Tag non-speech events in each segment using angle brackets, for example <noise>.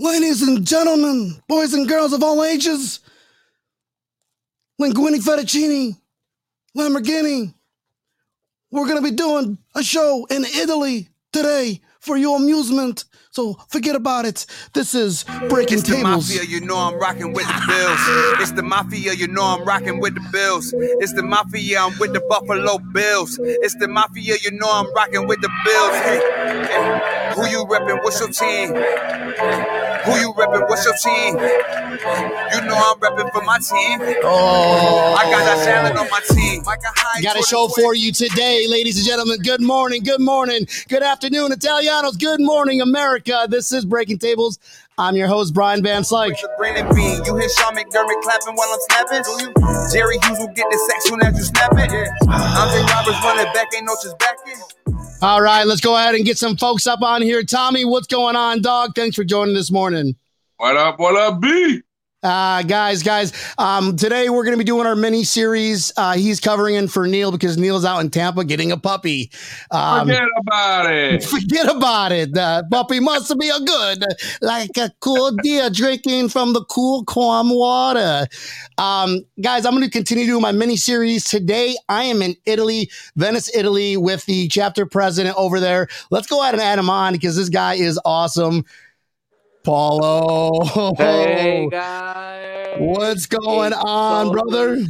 Ladies and gentlemen, boys and girls of all ages, Linguini Fettuccine, Lamborghini, we're going to be doing a show in Italy today for your amusement. So forget about it. This is Breaking It's the mafia, you know I'm rocking with the bills. It's the mafia, you know I'm rocking with the bills. It's the mafia, I'm with the Buffalo Bills. It's the mafia, you know I'm rocking with the bills. Hey, hey, who you reppin'? What's your team? Who you reppin'? What's your team? You know I'm reppin' for my team. Oh, I got that talent on my team. Got a show for you today, ladies and gentlemen. Good morning, good morning, good afternoon, Italianos. Good morning, America. This is Breaking Tables. I'm your host, Brian Van Slyke. Brandon Beane, you hear Sean McDermott clapping while I'm snapping? Do you? Jerry Hughes will get the sack soon as you snap it. Andre Roberts running back, ain't no just backing. All right, let's go ahead and get some folks up on here. Tommy, what's going on, dog? Thanks for joining this morning. What up? What up, B? Uh, guys, guys, um, today we're going to be doing our mini series. Uh, he's covering in for Neil because Neil's out in Tampa getting a puppy. Um, Forget about it. Forget about it. The puppy must be a good, like a cool deer drinking from the cool, calm water. Um, guys, I'm going to continue doing my mini series today. I am in Italy, Venice, Italy, with the chapter president over there. Let's go ahead and add him on because this guy is awesome. Paolo. Hey guys, What's going It's on, so brother? <clears throat>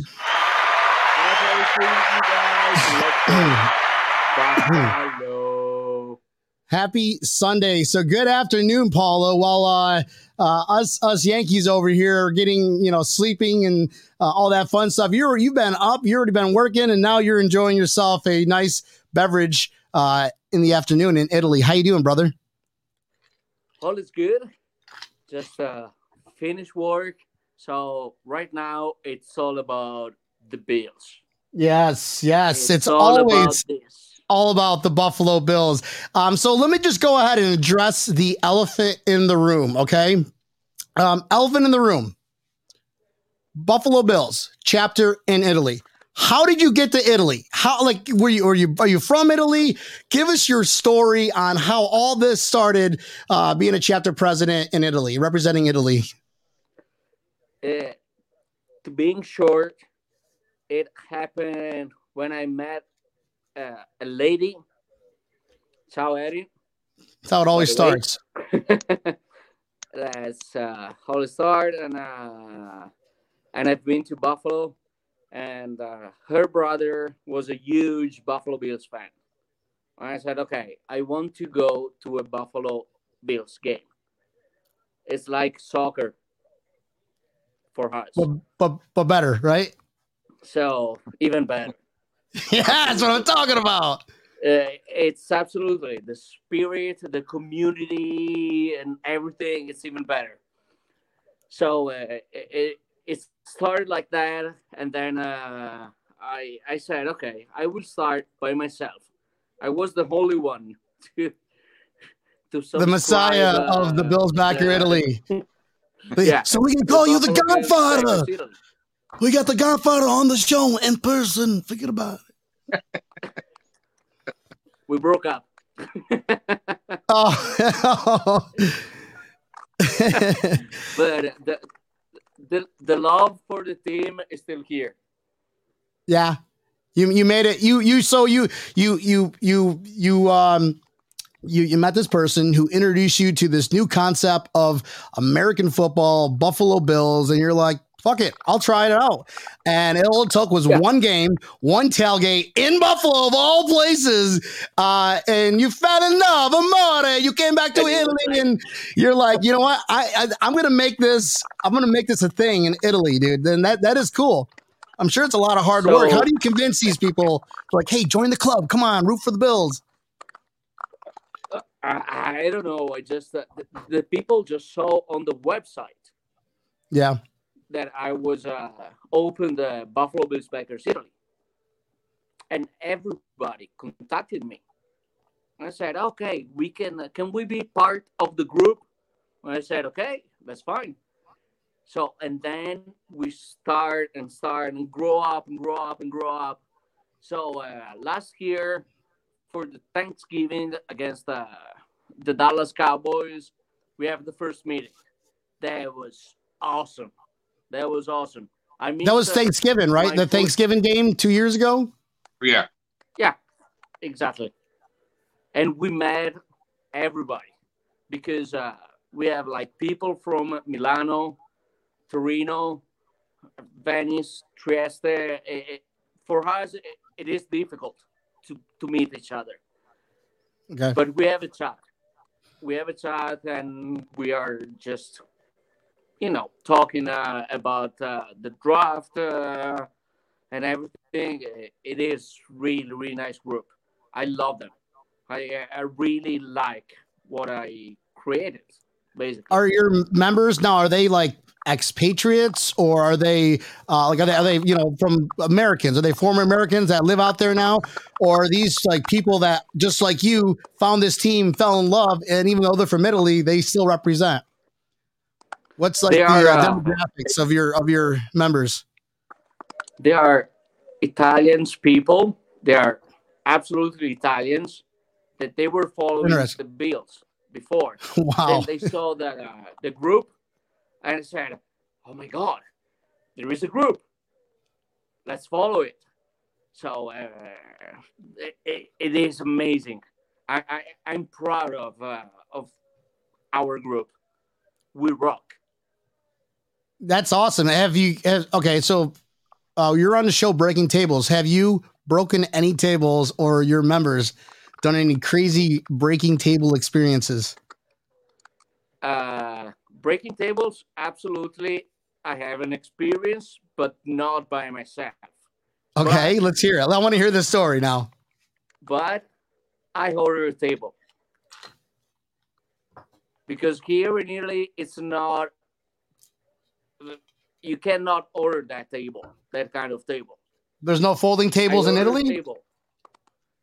Hello. Happy Sunday. So good afternoon, Paolo. While uh, uh, us us Yankees over here are getting you know sleeping and uh, all that fun stuff, you're you've been up, you've already been working, and now you're enjoying yourself a nice beverage uh, in the afternoon in Italy. How you doing, brother? All is good. Just uh, finish work. So right now it's all about the Bills. Yes, yes. It's, all always about all about the Buffalo Bills. Um, so let me just go ahead and address the elephant in the room, okay? Um, elephant in the room. Buffalo Bills chapter in Italy. How did you get to Italy? How like were you are you are you from Italy? Give us your story on how all this started uh, being a chapter president in Italy, representing Italy. Uh, to being short, it happened when I met uh, a lady. Ciao, Eri. That's how it always By the way. starts. <laughs> That's uh, how it started, and uh, and I've been to Buffalo, and uh, her brother was a huge Buffalo Bills fan. And I said, okay, I want to go to a Buffalo Bills game. It's like soccer for us, But, but but better, right? so even better. <laughs> yeah, that's what I'm talking about. Uh, it's absolutely the spirit, the community, and everything. It's even better. So uh, it, it started like that, and then uh, I I said, okay, I will start by myself. I was the holy one <laughs> to to the Messiah subscribe, of the uh, Bills Backers Italy. <laughs> Yeah. So we can call you the Godfather. We got the Godfather on the show in person. Forget about it. We broke up. <laughs> Oh, but the, the the love for the team is still here. yeah. You you made it. You you so you you you you you um you you met this person who introduced you to this new concept of American football, Buffalo Bills, and you're like, fuck it, I'll try it out. And it all it took was Yeah. one game, one tailgate in Buffalo of all places, uh, and you fell in love, amore. You came back to And it was Italy, and you're like, you know what? I, I I'm gonna make this. I'm gonna make this a thing in Italy, dude. Then that that is cool. I'm sure it's a lot of hard work. How do you convince these people? Like, hey, join the club. Come on, root for the Bills. I, I don't know. I just uh, the, the people just saw on the website Yeah, that I was uh, open the Buffalo Bills Backers Italy, and everybody contacted me. I said, "Okay, we can. Uh, can we be part of the group?" And I said, "Okay, that's fine." So and then we start and start and grow up and grow up and grow up. So uh, last year, for the Thanksgiving against uh, the Dallas Cowboys, we have the first meeting. That was awesome. That was awesome. I mean, That was Thanksgiving, right? my The first- Thanksgiving game two years ago. Yeah. Yeah. exactly. And we met everybody because uh, we have like people from Milano, Torino, Venice, Trieste. It- it- for us, it, it is difficult to, to meet each other, Okay. but we have a chat. We have a chat, and we are just, you know, talking uh, about uh, the draft uh, and everything. It is really, really nice group. I love them. I I really like what I created, basically. Are your members now? Are they like expatriates or are they uh, like are they, are they you know from Americans? Are they former Americans that live out there now, or are these like people that just like you found this team, fell in love, and even though they're from Italy, they still represent? What's like They the are, uh, uh, demographics of your of your members? they are Italians people. They are absolutely Italians that they were following the Bills before. <laughs> Wow. Then they saw that uh, the group and said, "Oh my God, there is a group. Let's follow it." So uh, it, it, it is amazing. I, I I'm proud of uh, of our group. We rock. That's awesome. Have you? Have, okay, so uh, you're on the show Breaking Tables. Have you broken any tables, or your members done any crazy breaking table experiences? Uh, breaking tables, absolutely. I have an experience, but not by myself. Okay, let's hear it. I want to hear the story now. But I ordered a table because here in Italy, it's not. You cannot order that table, that kind of table. There's no folding tables in Italy. Table.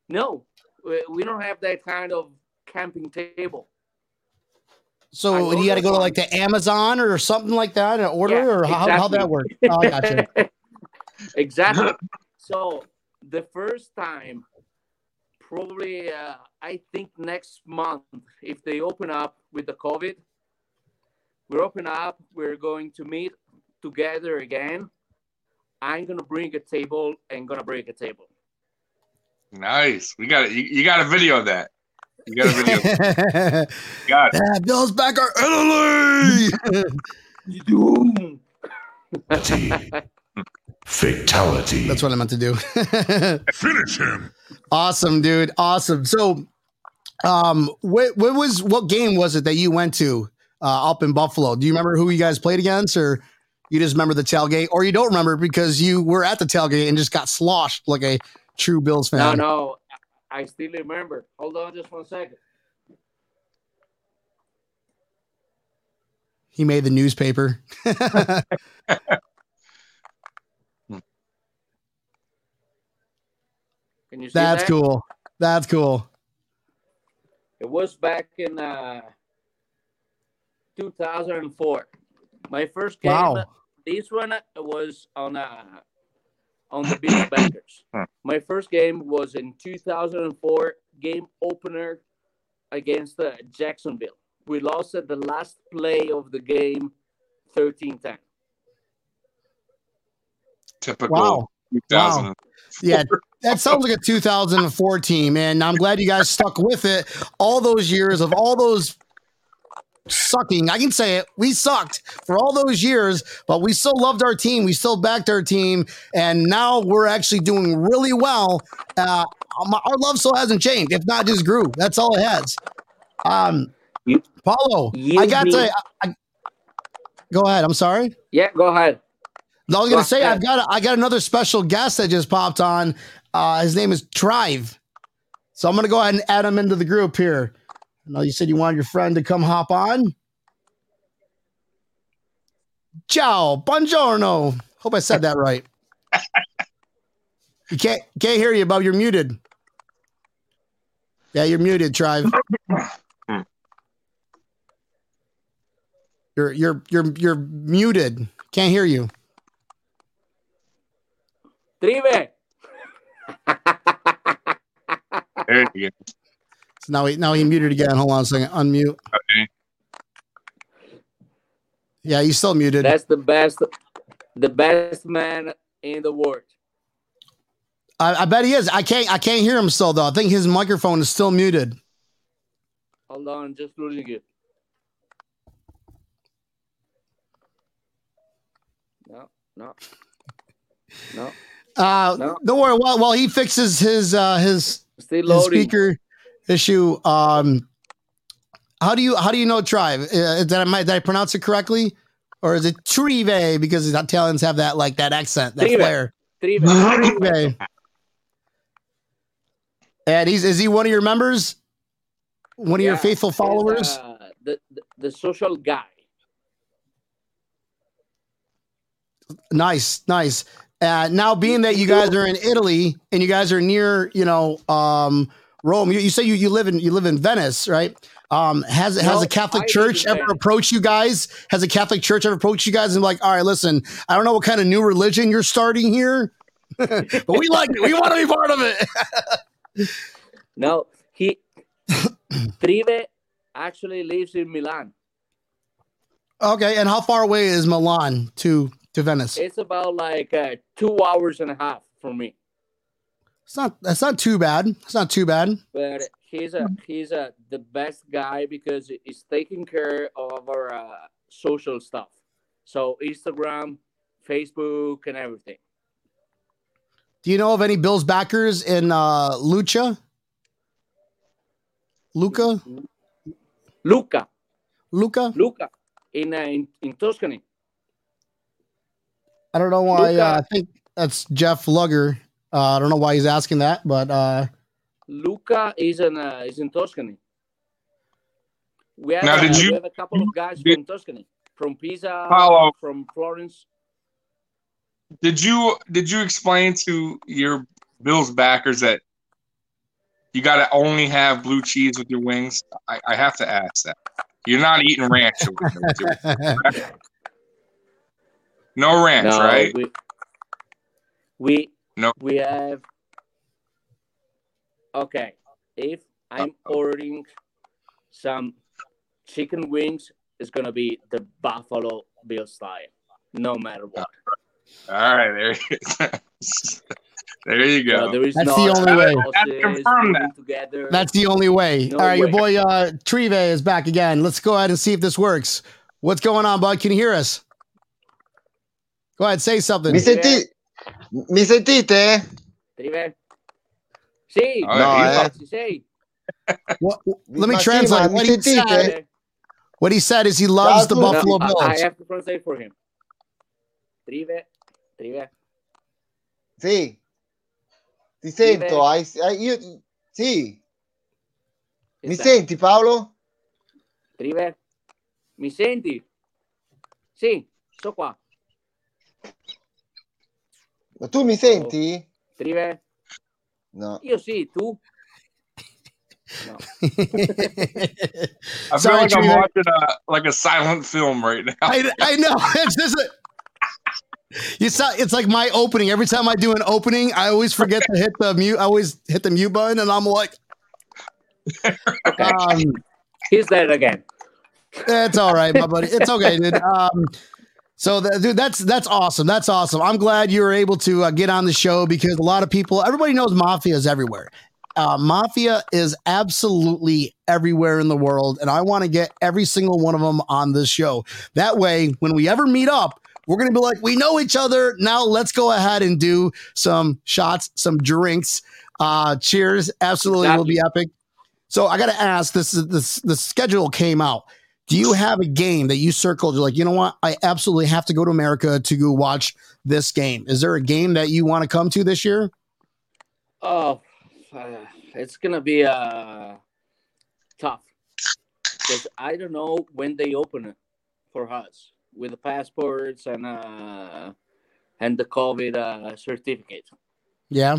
No, we don't have that kind of camping table. So you got to go to like the Amazon or something like that and order, Yeah, or how how that exactly. work? Oh, I got you. <laughs> exactly. so the first time, probably, uh, I think next month, if they open up with the COVID, we're open up. We're going to meet together again. I'm gonna bring a table and gonna break a table. Nice. We got it. You, you got a video of that. You got a video. <laughs> got it. yeah, Bills Backers Italy. <laughs> Doom. Fatality. That's what I meant to do. <laughs> Finish him. Awesome, dude. Awesome. So, um, what what was what game was it that you went to uh, up in Buffalo? Do you remember who you guys played against, or you just remember the tailgate, or you don't remember because you were at the tailgate and just got sloshed like a true Bills fan? no, no, I still remember. Hold on, just one second. He made the newspaper. <laughs> Can you see That's that? cool. That's cool. It was back in uh, 2004. My first game. Wow. This one was on uh, on the Bills Backers. <coughs> My first game was in 2004 game opener against uh, Jacksonville. We lost at the last play of the game, 13-10. Typical Wow. 2000. Yeah, that sounds like a 2004 team, and I'm glad you guys stuck with it all those years of all those sucking. I can say it. We sucked for all those years, but we still loved our team. We still backed our team, and now we're actually doing really well. Uh, our love still hasn't changed, if not just grew. That's all it has. Um, You- Paolo, you I got to. I, I- go ahead. I'm sorry. Yeah, go ahead. I was gonna say ahead. I've got I got another special guest that just popped on. Uh, his name is Trive, so I'm gonna go ahead and add him into the group here. I know you said you wanted your friend to come hop on. Ciao, buongiorno. Hope I said that right. You can't can't hear you, Bob. You're muted. Yeah, you're muted, Trive. You're you're you're you're muted. Can't hear you. Trive. There you go. So now he now he muted again. Hold on a second. Unmute. Okay. Yeah, he's still muted. That's the best, the best man in the world. I, I bet he is. I can't. I can't hear him still though. I think his microphone is still muted. Hold on, just losing it. No, no, no. Uh, No. Don't worry. While while he fixes his uh, his Still his speaker issue, um, how do you how do you know tribe? Uh, did I did I pronounce it correctly, or is it Trive? Because the Italians have that like that accent, that Trive. flair. Trive. And he's is he one of your members? One of your faithful followers? uh, the, the the social guy. Nice, nice. Uh, now, being that you guys are in Italy and you guys are near, you know, um, Rome, you, you say you, you live in you live in Venice, right? Um, has has a Catholic I Church ever approached you guys? Has a Catholic Church ever approached you guys and be like, all right, listen, I don't know what kind of new religion you're starting here, <laughs> but we like it. We want to be part of it. <laughs> No, he Trive actually lives in Milan. okay, and how far away is Milan to to Venice? It's about like uh, two hours and a half from me. It's not. That's not too bad. It's not too bad. But he's a he's a the best guy because he's taking care of our uh, social stuff. So Instagram, Facebook, and everything. Do you know of any Bills backers in uh, Lucha? Luca? Luca, Luca? Luca, in uh, in, in Tuscany. I don't know why. Uh, I think that's Jeff Lugger. Uh, I don't know why he's asking that, but uh, Luca is in uh, is in Tuscany. We have, Now, uh, did you- we have a couple of guys did- from Tuscany, from Pisa, Paolo. from Florence. Did you did you explain to your Bills backers that you got to only have blue cheese with your wings? I, I have to ask that. You're not eating ranch. with <laughs> no ranch, No, right? we we No. we have. Okay, if I'm Uh-oh. ordering some chicken wings, it's gonna be the Buffalo Bill style, no matter what. All right, there, you <laughs> there you So go. there is That's no the only way. sauces, confirm that. together. that's the only way. No All right, your boy uh, Trive is back again. Let's go ahead and see if this works. What's going on, bud? Can you hear us? Go ahead, say something. Mi, senti- mi sentite? Trive? Sì, Oh, No, yeah. eh. sì, sì. What, let me translate. What he, sentite? said, what he said is he loves the Buffalo No, I- Bills. I have to translate for him. Trive, Trive. Sì. Ti sento. hai- io- sì. Mi Sta- senti Paolo? Trive, mi senti? Sì, sto qua. Ma tu mi senti? Trive, No. io sì, tu? <laughs> No. I feel Sorry, like I'm watching a like a silent film right now. I, I know. <laughs> It's just a, you saw, it's like my opening. Every time I do an opening, I always forget to hit the mute. I always hit the mute button, and I'm like, Okay, um, he's there again. it's all right, my buddy. It's okay, dude. <laughs> Um, so, th- dude, that's that's awesome. That's awesome. I'm glad you were able to uh, get on the show because a lot of people, everybody knows mafia is everywhere. Uh, mafia is absolutely everywhere in the world, and I want to get every single one of them on this show. That way, when we ever meet up, we're gonna be like, we know each other. Now, let's go ahead and do some shots, some drinks. Uh, cheers! Absolutely, will be epic. So, I got to ask. This is this the schedule came out. Do you have a game that you circled? You're like, you know what? I absolutely have to go to America to go watch this game. Is there a game that you want to come to this year? Oh, uh, it's gonna be uh, tough because I don't know when they open it for us with the passports and uh, and the COVID uh, certificate. Yeah.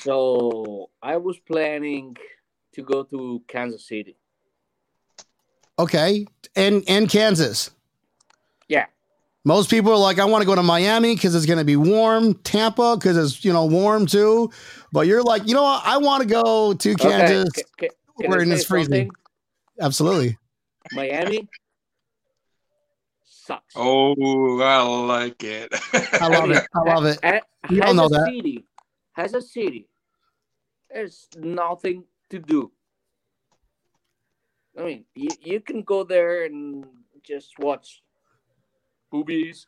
So I was planning to go to Kansas City. Okay. And and Kansas. Yeah. Most people are like, I want to go to Miami because it's going to be warm. Tampa because it's you know warm too. But you're like, you know what? I want to go to Kansas. Okay, ca- ca- can Where I it say freezing. something? Absolutely. Miami. sucks. Oh, I like it. I love it. I love it. <laughs> A- You all has know a that. city, has a city. There's nothing to do. I mean, you, you can go there and just watch boobies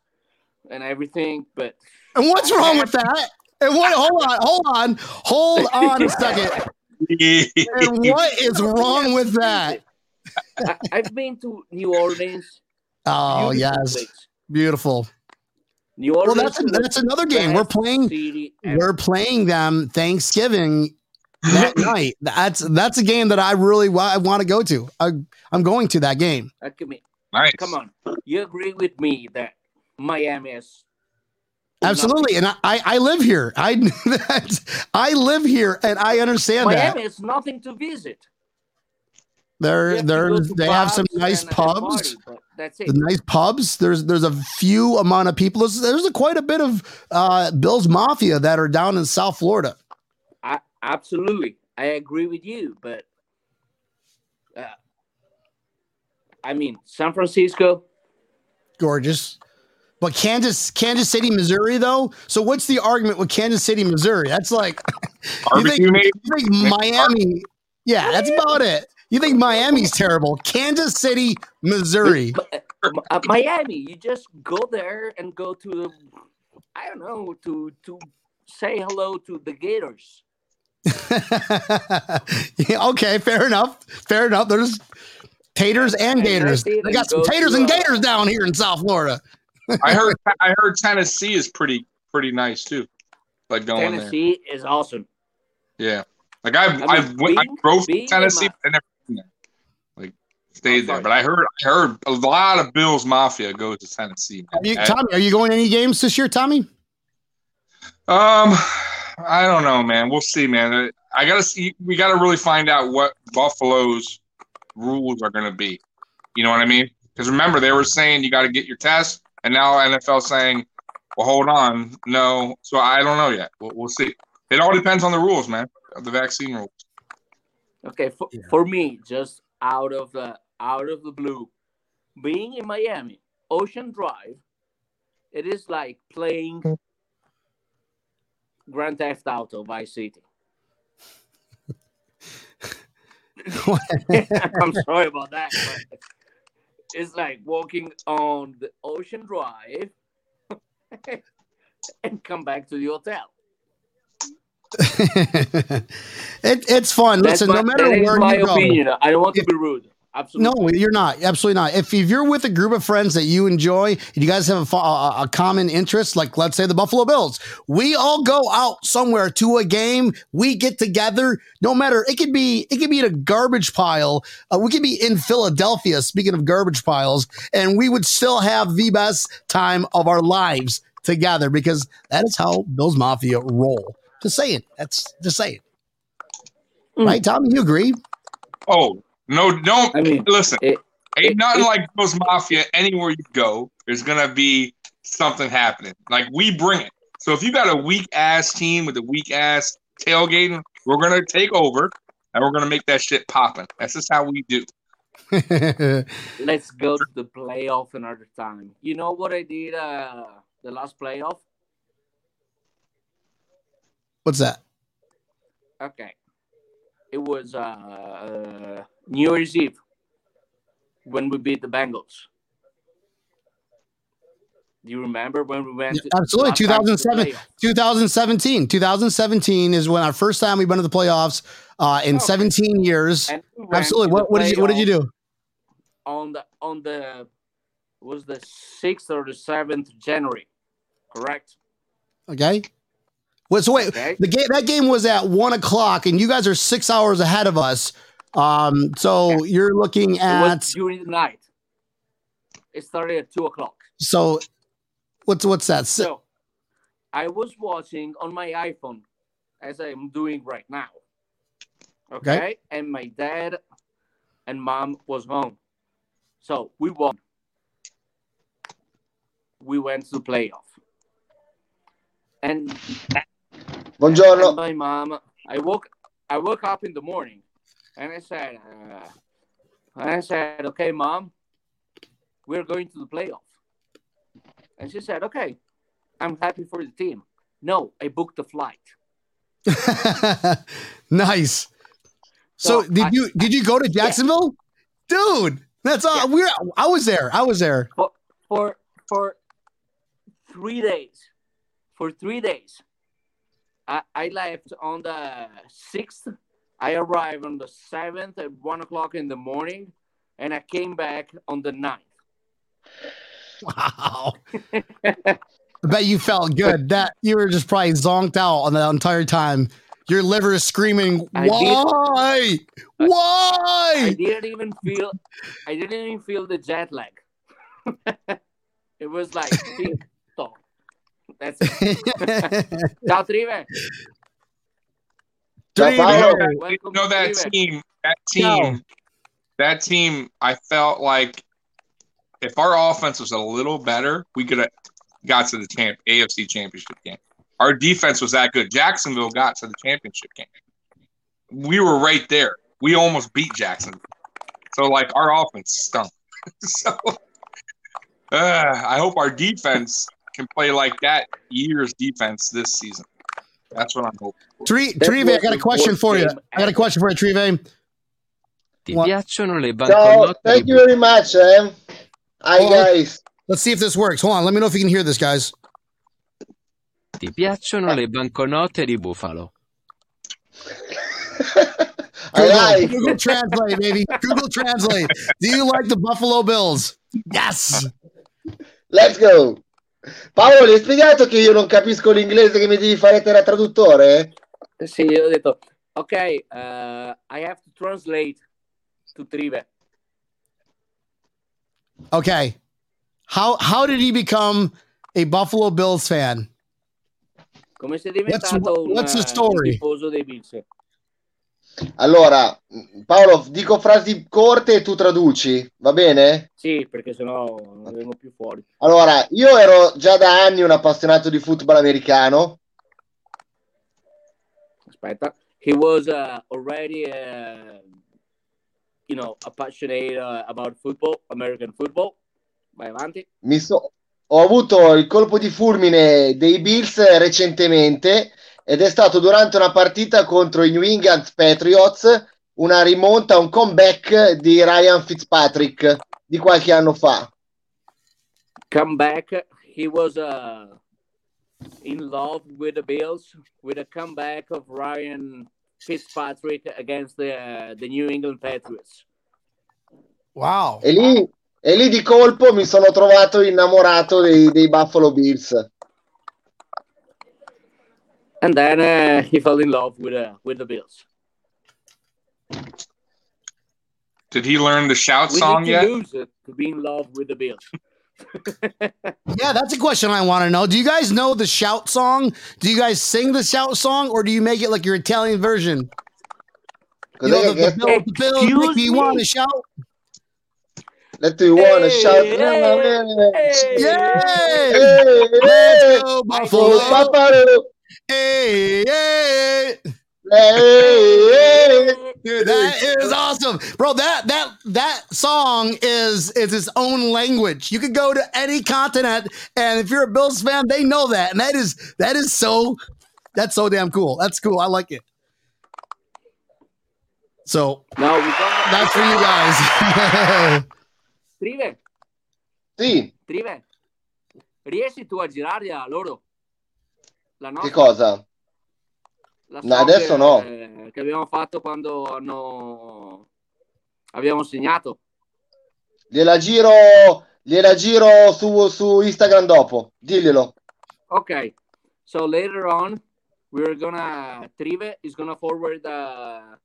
and everything, but And what's wrong with that? And what? Hold on, hold on, hold on a second. And what is wrong with that? I, I've been to New Orleans. Oh beautiful yes, place. beautiful. New Orleans. Well, that's that's another game. We're playing. We're playing them Thanksgiving that night. That's that's a game that I really wa- I want to go to. I, I'm going to that game. Uh, come, nice. come on, you agree with me that Miami is Absolutely, and I, I I live here. I <laughs> that I live here, and I understand that. Miami is nothing to visit. You There, have to there, they have some nice and- and pubs. party, that's it. The nice pubs. There's there's a few amount of people. There's, there's a, quite a bit of uh, Bills Mafia that are down in South Florida. I, absolutely, I agree with you. But uh, I mean, San Francisco. Gorgeous. But Kansas, Kansas City, Missouri, though. So what's the argument with Kansas City, Missouri? That's like <laughs> you think, you think Miami. Yeah, that's about it. You think Miami's terrible? Kansas City, Missouri. <laughs> Uh, Miami, you just go there and go to the, I don't know, to to say hello to the Gators. Yeah, <laughs> okay, fair enough. Fair enough. There's taters and And gators. that's it, They got some taters and uh, gators down here in South Florida. <laughs> I heard. <laughs> I heard Tennessee is pretty pretty nice too. Like going there. Tennessee is awesome. Yeah. Like I, I, mean, went, I being- drove being to in Tennessee, my- but I never been there. Like stayed there, but I heard I heard a lot of Bills Mafia goes to Tennessee. Are you. Tommy, are you going to any games this year, Tommy? Um, I don't know, man. We'll see, man. I gotta see. We gotta really find out what Buffalo's rules are gonna be. You know what I mean? Because remember, they were saying you got to get your test, and now NFL saying, "Well, hold on, no." So I don't know yet. We'll, we'll see. It all depends on the rules, man. The vaccine rules. Okay, for, Yeah. for me, just out of the out of the blue, being in Miami, Ocean Drive, it is like playing Grand Theft Auto Vice City. <laughs> I'm sorry about that. But it's like walking on the Ocean Drive <laughs> and come back to the hotel. <laughs> it, it's fun. That's Listen, my, no matter where my you go. opinion. I don't want to be rude. Absolutely. No, you're not. Absolutely not. If, if you're with a group of friends that you enjoy, and you guys have a, a, a common interest, like let's say the Buffalo Bills, we all go out somewhere to a game. We get together. No matter it could be it could be in a garbage pile. Uh, we could be in Philadelphia. Speaking of garbage piles, and we would still have the best time of our lives together because that is how Bills Mafia roll. Just saying. That's just saying. Mm. Right, Tommy? You agree? Oh no, don't I mean, listen. it- Ain't it- nothing it- like Bills Mafia. Anywhere you go, there's gonna be something happening. Like we bring it. So if you got a weak ass team with a weak ass tailgating, we're gonna take over and we're gonna make that shit popping. That's just how we do. <laughs> let's go to the playoff another time. You know what I did uh the last playoff? What's that? Okay. It was uh, uh New Year's Eve when we beat the Bengals. Do you remember when we went? Yeah, absolutely. last time to the 2007. playoff? 2017. 2017 is when our first time we've been to the playoffs uh, in Okay. 17 years. We Absolutely. What, what did you What did you do? on the on the was the sixth or the seventh January, correct? Okay. Well, so wait, Okay. the game that game was at one o'clock, and you guys are six hours ahead of us. Um, so you're looking at during the night. It started at two o'clock. so what's what's that? Si- So I was watching on my iPhone as I'm doing right now. Okay? Okay. And my dad and mom was home. So we won. We went to the playoff. And, and Buongiorno. my mom, I woke I woke up in the morning and I said, uh, I said, okay, mom, we're going to the playoff. And she said, okay, I'm happy for the team. No, I booked the flight. <laughs> nice. So, So did I- you did you go to Jacksonville, dude? That's all. Yeah. We're I was there. I was there. For for for three days. For three days. I, I left on the sixth. I arrived on the seventh at one o'clock in the morning, and I came back on the ninth. Wow. <laughs> I bet you felt good. That you were just probably zonked out on the entire time. Your liver is screaming, I did. "Why? I didn't even feel I didn't even feel the jet lag. <laughs> it was like. That's <laughs> it. Ciao Trive. Ciao, Paolo. You know that Trive. team, that No. team, that team. I felt like if our offense was a little better, we could have got to the champ AFC Championship game. Our defense was that good. Jacksonville got to the championship game. We were right there. We almost beat Jacksonville. So like our offense stunk. <laughs> so uh, I hope our defense can play like that year's defense this season. That's what I'm hoping. For. Tri- That Trive, I got a question for you. I got a question for you, Trive. Ti piacciono le banconote? thank you very much. Eh? Hi Oh. guys. Let's see if this works. Hold on. Let me know if you can hear this, guys. Ti piacciono le banconote di bufalo? <laughs> Google, like. Google Translate, baby. Google Translate. Do you like the Buffalo Bills? Yes. Let's go. Paolo, gli hai spiegato che io non capisco l'inglese che mi devi fare te da traduttore? Sì, io ho detto, ok, uh, I have to translate to Trive. Okay. How how did he become a Buffalo Bills fan? Come sei diventato un, what's the eh, story? un tifoso dei Bills? Allora, Paolo, dico frasi corte e tu traduci, va bene? Sì, perché sennò non vengo più fuori. Allora, io ero già da anni un appassionato di football americano. Aspetta. He was uh, already, uh, you know, passionate uh, about football, American football. Vai avanti. Mi so- ho avuto il colpo di fulmine dei Bills recentemente ed è stato durante una partita contro i New England Patriots, una rimonta, un comeback di Ryan Fitzpatrick di qualche anno fa. Come back. He was uh, in love with the Bills with a comeback of Ryan Fitzpatrick against the uh, the New England Patriots. Wow. E lì, e lì di colpo mi sono trovato innamorato dei, dei Buffalo Bills. And then uh, he fell in love with uh, with the Bills. Did he learn the shout We song need to yet? lose it to be in love with the Bills. <laughs> Yeah, that's a question I want to know. Do you guys know the shout song? Do you guys sing the shout song or do you make it like your Italian version? You know, the, che the, Bills, the Bills Excuse make me me? want to shout. Let you wanna Hey, shout. hey, Hey, Yay! hey, Let's go, Oh, Buffalo. Buffalo. Hey, hey. Hey, hey. Dude, that is awesome, bro. That that that song is is its own language. You could go to any continent, and if you're a Bills fan, they know that, and that is that is so that's so damn cool. That's cool. I like it. So now we don't. that's for you guys. <laughs> Trive, Sì, Trive, riesci tu a girarli a loro? La che cosa? la No, adesso che, no. eh, che abbiamo fatto quando hanno abbiamo segnato. Gliela giro, gliela giro su, su Instagram dopo. Diglielo. Okay, so later on, we're gonna Trive is gonna forward the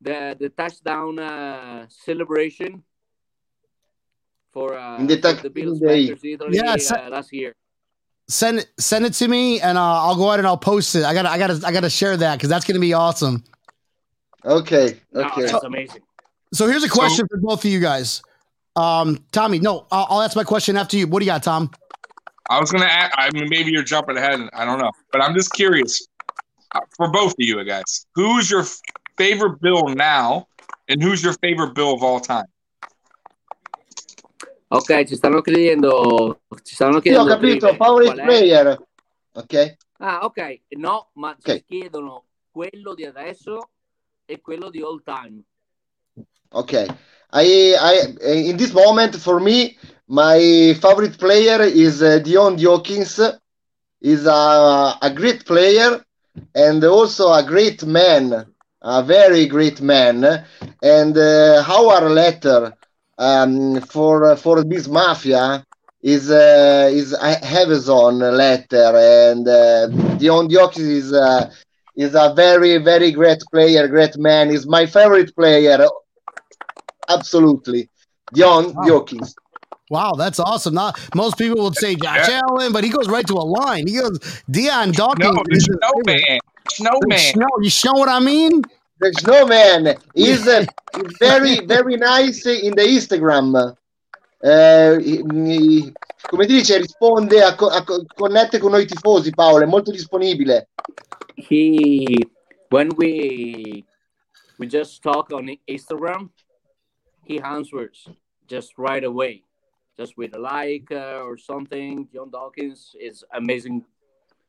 the the touchdown uh, celebration for, uh, the for the Bills Italy Yeah, so- uh, last year. Send it send it to me, and uh, I'll go ahead and I'll post it. I gotta I gotta I gotta share that because that's gonna be awesome. Ok, No, ok. that's amazing. So here's a So- question for both of you guys. Um, Tommy, no, I'll, I'll ask my question after you. What do you got, Tom? I was gonna. Ask, I mean, maybe you're jumping ahead. I don't know, but I'm just curious uh, for both of you guys. Who's your favorite Bill now, and who's your favorite Bill of all time? Ok, ci stanno chiedendo. Ci stanno ho chiedendo. capito, Drive, favorite qual è? player. Ok? Ah, ok. No, ma Ok. ci chiedono quello di adesso e quello di all time. Okay. I, I, in this moment, for me, my favorite player is uh, Dion Dawkins. He's a, a great player and also a great man, a very great man. And uh, our letter um, for for this mafia is uh, is Amazon letter, and uh, Dion Dawkins is uh, is a very very great player, great man. Is my favorite player absolutely. Dion Wow. Dawkins. Wow, that's awesome. Not most people would say Josh Allen, but he goes right to a line. He goes Dion Dawkins. No, the is his favorite. snowman. Snowman. Snow, you know what I mean? The snowman is uh, very very nice in the Instagram. Eh, come ti dice, risponde, a, co- a co- connette con noi tifosi, Paolo, è molto disponibile. He when we we just talk on Instagram, he answers just right away, just with a like uh, or something. John Dawkins is amazing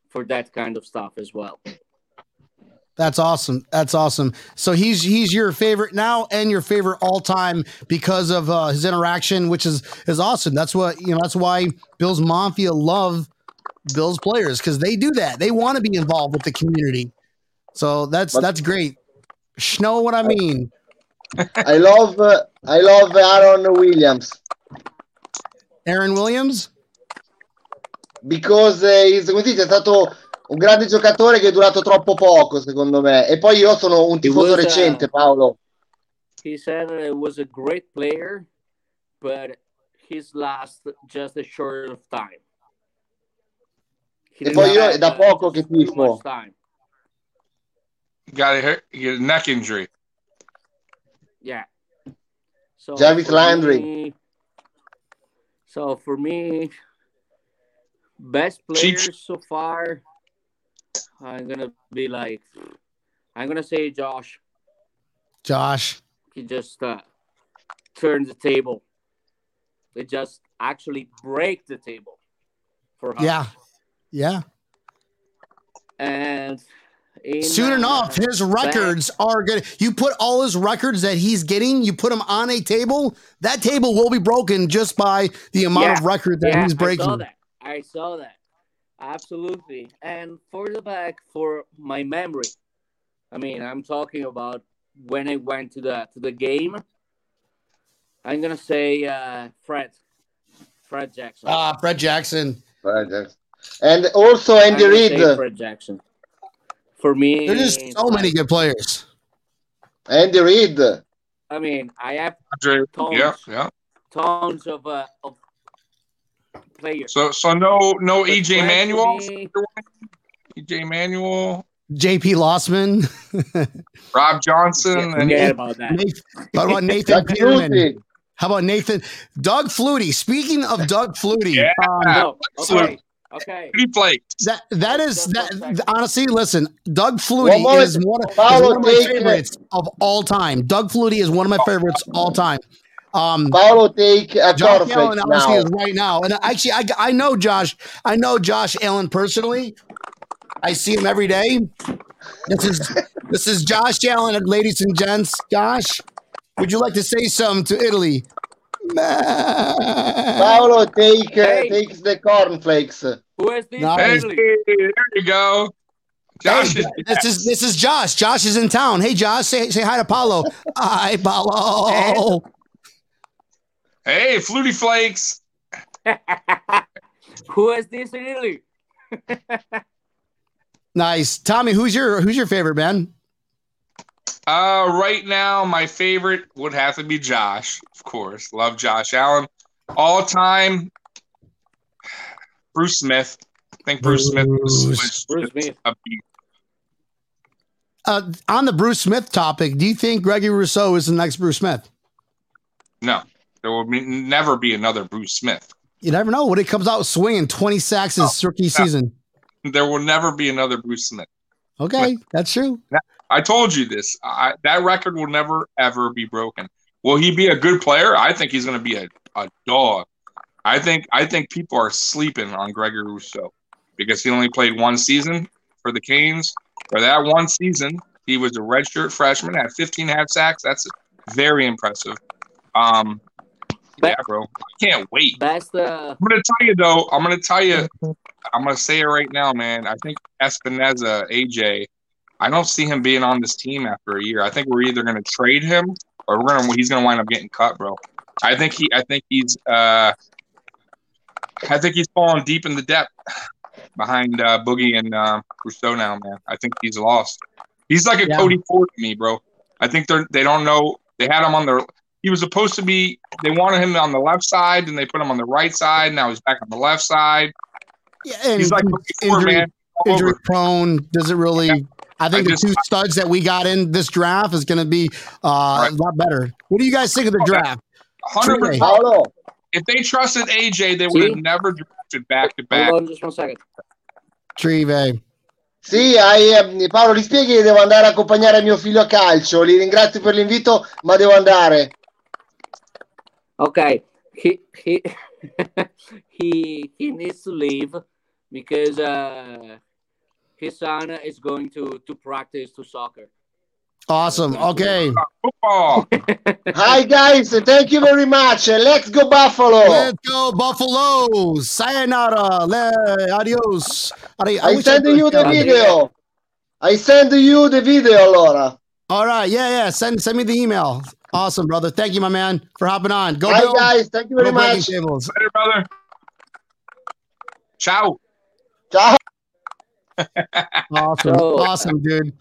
for that kind of stuff as well. That's awesome. That's awesome. So he's he's your favorite now and your favorite all time because of uh, his interaction, which is is awesome. That's what you know. That's why Bills Mafia love Bills players because they do that. They want to be involved with the community. So that's But- that's great. Know what I mean? I love uh, I love Aaron Williams Aaron Williams. because he's, come è stato un grande giocatore che è durato troppo poco, secondo me. E poi io sono un tifoso recente, Paolo. He said it was a great player, but his last just a short of time. He E poi io è da poco che tifo. Got a, a neck injury. Yeah. So Jarvis Landry. me- so for me, best players so far, I'm gonna be like, I'm gonna say Josh. Josh. He just uh, turned the table. They just actually break the table for us. Yeah. Yeah. And Soon uh, enough, his records are good. You put all his records that he's getting, you put them on a table. That table will be broken just by the amount of record that yeah, he's breaking. I saw that. I saw that. Absolutely. And for the back, for my memory, I mean, I'm talking about when I went to the to the game. I'm gonna say uh, Fred, Fred Jackson. Ah, Fred Jackson. Fred Jackson. And also Andy gonna Reid. Fred Jackson. For me, There's just so many good players. Andre Reed. I mean, I have Andre, Tons. yeah, yeah. tons of uh, of players. So, so no, no But EJ Fred Manuel. EJ Manuel, JP Losman. <laughs> Rob Johnson, Yeah, and forget about that. Nathan, how about Nathan Peterman? How about Nathan? Doug Flutie. Speaking of Doug Flutie, Yeah. um, No, okay, okay. Pretty flakes. that that is that honestly. Listen, Doug One Flutie more- is one, of, is one of my favorites of all time. Doug Flutie is one of my favorites all time. Um, Paolo take a Josh Allen cornflakes obviously now. is right now, and actually, I, I know Josh. I know Josh Allen personally. I see him every day. This is this is Josh Allen, ladies and gents. Josh, would you like to say something to Italy? Paolo take uh, Hey. takes the cornflakes. Who is this? Nice. Hey, there you go. Josh Hey, is this is this is Josh. Josh is in town. Hey, Josh, say say hi to Paolo. Hi, Paolo. Hey, Flutie Flakes. <laughs> Who is this in Italy? <laughs> Nice, Tommy. Who's your who's your favorite man? Uh, right now, my favorite would have to be Josh, of course. Love Josh Allen. All time, Bruce Smith. I think Bruce, Smith was, Bruce. Smith. a beast. Uh, on the Bruce Smith topic, do you think Gregory Rousseau is the next Bruce Smith? No, there will be, never be another Bruce Smith. You never know. When it comes out swinging, twenty sacks his rookie season. There will never be another Bruce Smith. Okay, that's true. I told you this. I, that record will never ever be broken. Will he be a good player? I think he's going to be a, a dog. I think I think people are sleeping on Gregory Rousseau because he only played one season for the Canes. For that one season, he was a redshirt freshman, had 15 half sacks. That's very impressive. Um, yeah, bro, I can't wait. That's the I'm gonna tell you though. I'm gonna tell you. I'm gonna say it right now, man. I think Epenesa, AJ. I don't see him being on this team after a year. I think we're either gonna trade him or we're gonna he's gonna wind up getting cut, bro. I think he. I think he's. uh I think he's falling deep in the depth behind uh, Boogie and uh, Rousseau now, man. I think he's lost. He's like a Yeah. Cody Ford to me, bro. I think they're they don't know. They had him on the. He was supposed to be. They wanted him on the left side, and they put him on the right side. Now he's back on the left side. Yeah, and He's like injury, man. Injury prone. Does it really? I think I the just- two studs that we got in this draft is going to be uh, a lot better. What do you guys think of the Okay. draft? Hundred percent. Paolo, If they trusted AJ, they would have never drafted back to back. Hold on just one second. Trive. sì, hai, eh, Paolo, li spieghi che devo andare a accompagnare mio figlio a calcio. Li ringrazio per l'invito, ma devo andare. Okay, he he <laughs> he he needs to leave because uh, his son is going to to practice to soccer. Awesome. Okay. Football. <laughs> Hi guys, thank you very much. Let's go Buffalo. Let's go, Buffalo. Sayonara. Le, adios. Adi- I wish send could- you the uh, video. I send you the video allora. All right. Yeah, yeah. Send send me the email. Awesome, brother. Thank you, my man, for hopping on. Go, Hi guys, thank you very much. Tables. Later, brother. Ciao. Ciao. <laughs> Awesome, So- awesome, dude.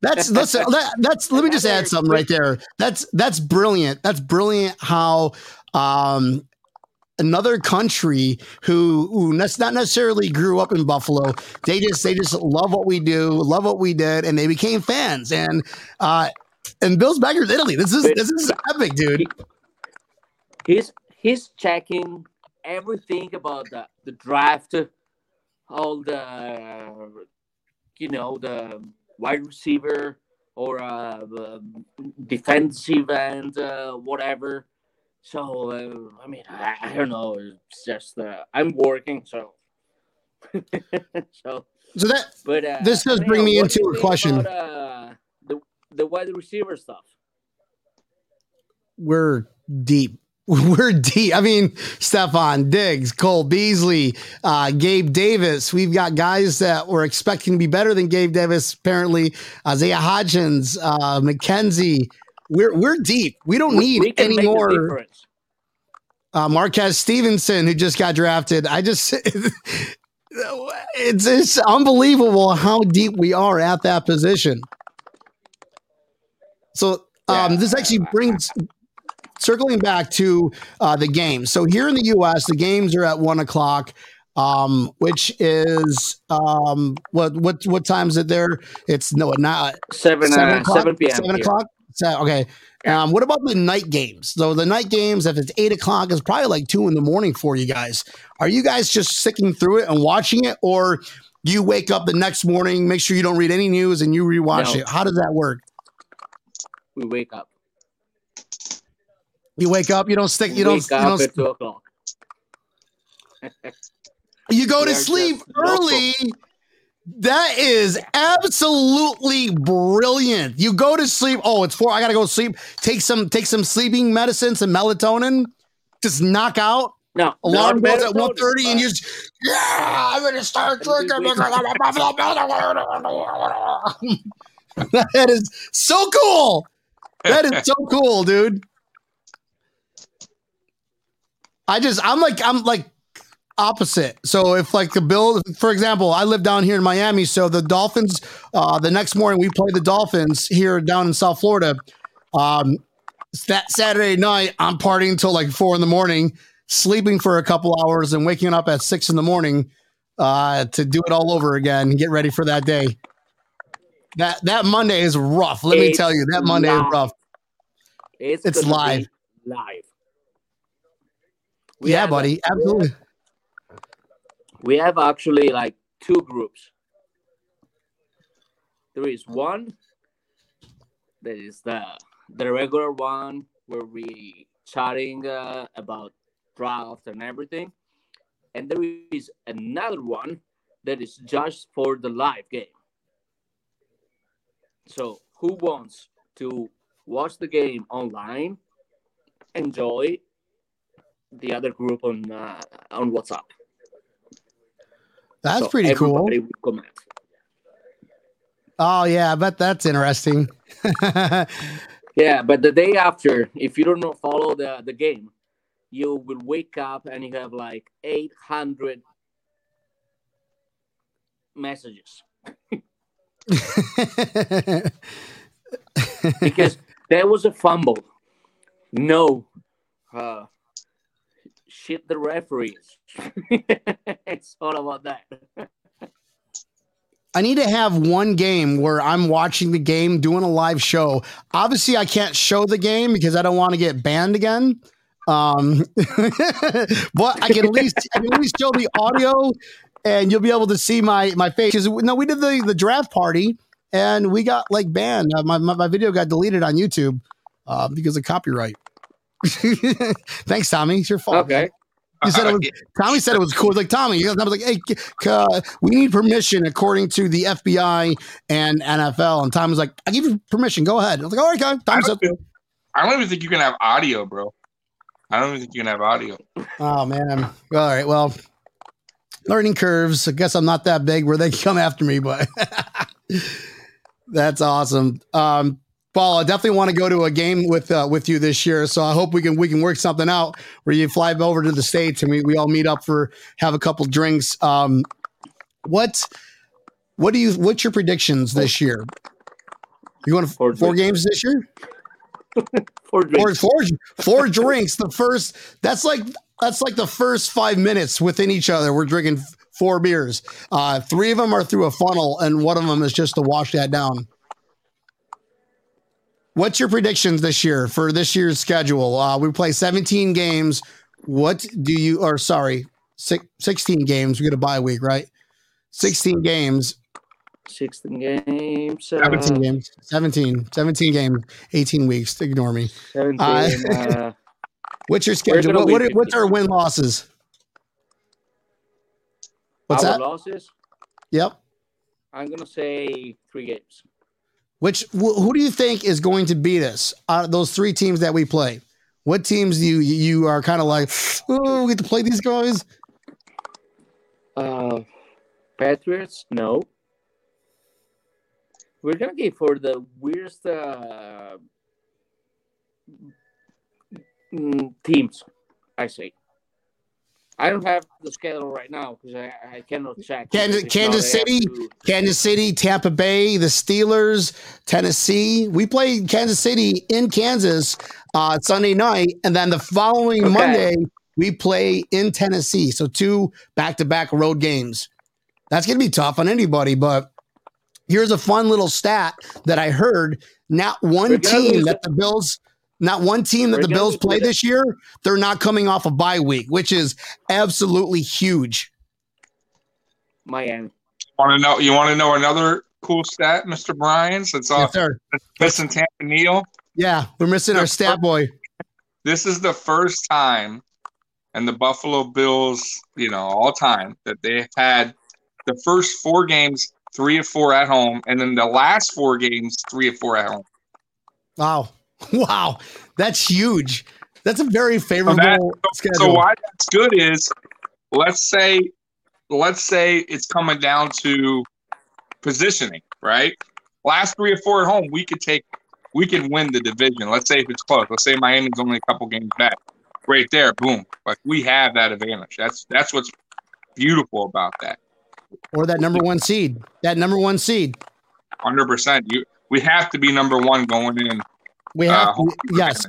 That's listen. <laughs> That, that's let me just add something right there. That's that's brilliant. That's brilliant. How um another country who who not necessarily grew up in Buffalo, they just they just love what we do, love what we did, and they became fans. And uh and Bill's Backers Italy. This is this is epic, dude. He's he's checking everything about the the draft, all the you know the wide receiver or uh, defensive and uh, whatever. So uh, I mean, I, I don't know. It's just uh, I'm working, so <laughs> so. So that But uh, This does bring me into a question. About, uh, the wide receiver stuff. we're deep. <laughs> We're deep. I mean, Stefon Diggs, Cole Beasley, uh, Gabe Davis. We've got guys that were expecting to be better than Gabe Davis. Apparently, Isaiah Hodgins, uh, McKenzie. We're we're deep. We don't need we any more. Uh, Marquez Stevenson, who just got drafted. I just <laughs> it's it's unbelievable how deep we are at that position. So um, this actually brings circling back to uh, the games. So here in the U.S., the games are at one o'clock, um, which is um, what what what time is it there? It's no not Seven, seven uh, o'clock. seven p.m. Seven here. o'clock. So, okay. Um, what about the night games? So the night games, if it's eight o'clock, is probably like two in the morning for you guys. Are you guys just sticking through it and watching it, or you wake up the next morning, make sure you don't read any news, and you rewatch No. it? How does that work? We wake up. You wake up, you don't stick, you don't, wake you don't, at two o'clock. <laughs> you go to sleep early. That is absolutely brilliant. You go to sleep. Oh, it's four. I gotta go sleep. Take some, take some sleeping medicine, some melatonin. Just knock out. No, Alarm goes at melatonin, 1.30 and you just, yeah, I'm gonna start drinking because <laughs> I'm That is so cool. That is so cool, dude. I just, I'm like, I'm like opposite. So if like the Bill, for example, I live down here in Miami, so the Dolphins, uh, the next morning we play the Dolphins here down in South Florida. Um, that Saturday night, I'm partying until like four in the morning, sleeping for a couple hours, and waking up at six in the morning uh, to do it all over again and get ready for that day. That that Monday is rough. Let me tell you, that Monday is rough. it's, It's live. Live. We yeah, have, buddy, absolutely. We have actually like two groups. There is one that is the the regular one where we chatting uh, about draft and everything. And there is another one that is just for the live game. So who wants to watch the game online, enjoy the other group on uh, on WhatsApp? That's So pretty cool. Oh yeah, I bet that's interesting. <laughs> Yeah, but the day after, if you don't follow the, the game, you will wake up and you have like 800 messages <laughs> because there was a fumble. No, uh, shit the referees. <laughs> it's all about that. I need to have one game where I'm watching the game, doing a live show. Obviously, I can't show the game because I don't want to get banned again. Um, <laughs> but I can at least I can at least show the audio, and you'll be able to see my my face. Because no, we did the the draft party, and we got like banned. Uh, my, my my video got deleted on YouTube uh, because of copyright. <laughs> Thanks, Tommy. It's your fault. Okay. You said it was, <laughs> Tommy said it was cool. Like Tommy, I was like, "Hey, uh, we need permission according to the FBI and NFL." And Tom was like, "I give you permission. Go ahead." I was like, "All right, guy." Tom said, I don't even think you can have audio, bro. I don't even think you can have audio. "Oh man, all right. Well, learning curves. I guess I'm not that big where they <laughs> come after me, but <laughs> that's awesome." Um, Paul, I definitely want to go to a game with uh, with you this year. So I hope we can we can work something out where you fly over to the states and we, we all meet up for have a couple drinks. Um, what what do you what's your predictions this year? You want to Four four, games this year? <laughs> Four, drinks. four, four <laughs> drinks. The first that's like that's like the first five minutes within each other. We're drinking four beers. Uh, three of them are through a funnel, and one of them is just to wash that down. What's your predictions this year for this year's schedule? Uh, we play 17 games. What do you, or sorry, six, 16 games. We get a bye week, right? 16 games, 16 games. Uh, 17 games, 17, 17 games, 18 weeks. Ignore me. 17. Uh, <laughs> uh, What's your schedule? What, what, what's our win losses? What's our that? losses? Yep. I'm going to say three games. Which wh- who do you think is going to beat us out of those three teams that we play? What teams do you you are kind of like? Oh, we get to play these guys. Uh, Patriots? No. We're going to go for the weirdest uh, mm, teams, I say. I don't have the schedule right now because I, I cannot check. Kansas- Kansas not- I have City? to- Kansas City, Tampa Bay, the Steelers, Tennessee. We played Kansas City in Kansas uh, Sunday night, and then the following Okay. Monday we play in Tennessee. So two back-to-back road games. That's gonna be tough on anybody. But here's a fun little stat that I heard: not one We're team that the Bills. Not one team that We're the Bills play this year, they're not coming off a bye week, which is absolutely huge. Miami. Want to know? You want to know another cool stat, Mister Brian? Since uh, Yes, sir. missing Tampa Neal, Yeah, we're missing our stat boy. this is the first time and the Buffalo Bills, you know, all time that they've had the first four games, three or four at home, and then the last four games, three or four at home. Wow. <laughs> Wow. That's huge. That's a very favorable that- schedule. So why that's good is, let's say, let's say it's coming down to positioning, right? Last three or four at home, we could take, we could win the division. Let's say if it's close. Let's say Miami's only a couple games back. Right there, boom. Like we have that advantage. That's that's what's beautiful about that. Or that number one seed. That number one seed. Hundred percent. You we have to be number one going in. We have Uh, home field yes,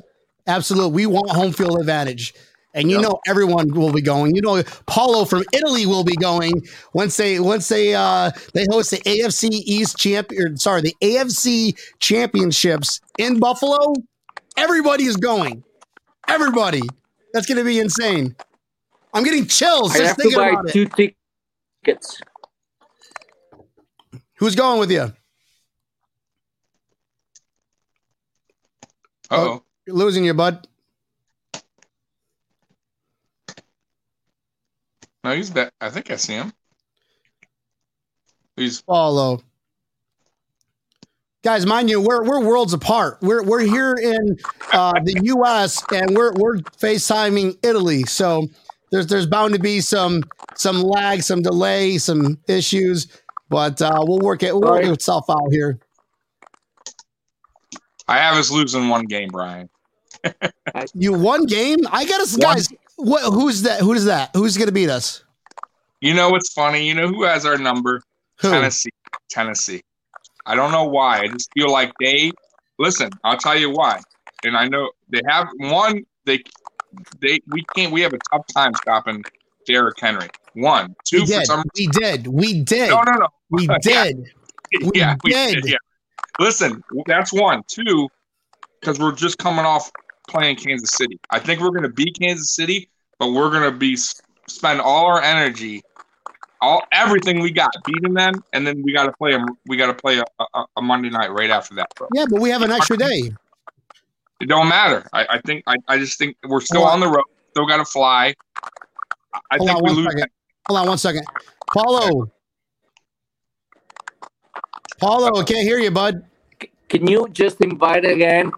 absolutely. We want home field advantage. And you Yeah. know everyone will be going. You know Paolo from Italy will be going once they once they uh they host the AFC East champion sorry, the AFC championships in Buffalo. Everybody is going. Everybody. That's gonna be insane. I'm getting chills I just have to thinking buy about it. two tickets. Who's going with you? Oh, You're losing your bud. No, he's back. I think I see him. He's follow. Guys, mind you, we're we're worlds apart. We're we're here in uh, the <laughs> U.S. and we're we're FaceTiming Italy, so there's there's bound to be some some lag, some delay, some issues, but uh, we'll work it we'll work itself out here. I have us losing one game, Brian. <laughs> You one game? I got us, guys. What? Who's that? Who is that? Who's gonna beat us? You know what's funny? You know who has our number? Who? Tennessee. Tennessee. I don't know why. I just feel like they listen. I'll tell you why. And I know they have one. They they we can't. We have a tough time stopping Derrick Henry. One, two We for did. We did. We did. No, no, no. We <laughs> Yeah. did. We yeah, we did. did. Yeah. Listen, that's one. Two, because we're just coming off playing Kansas City. I think we're going to beat Kansas City, but we're going to be spend all our energy, all everything we got beating them, and then we got to play them. We got to play a, a, a Monday night right after that, bro. Yeah, but we have an extra day. It don't matter. I, I think I, I just think we're still on the road. Still got to fly. I- I Hold think on we one lose. second. Hold on one second. Paolo. Paolo, I can't hear you, bud. Can you just invite again?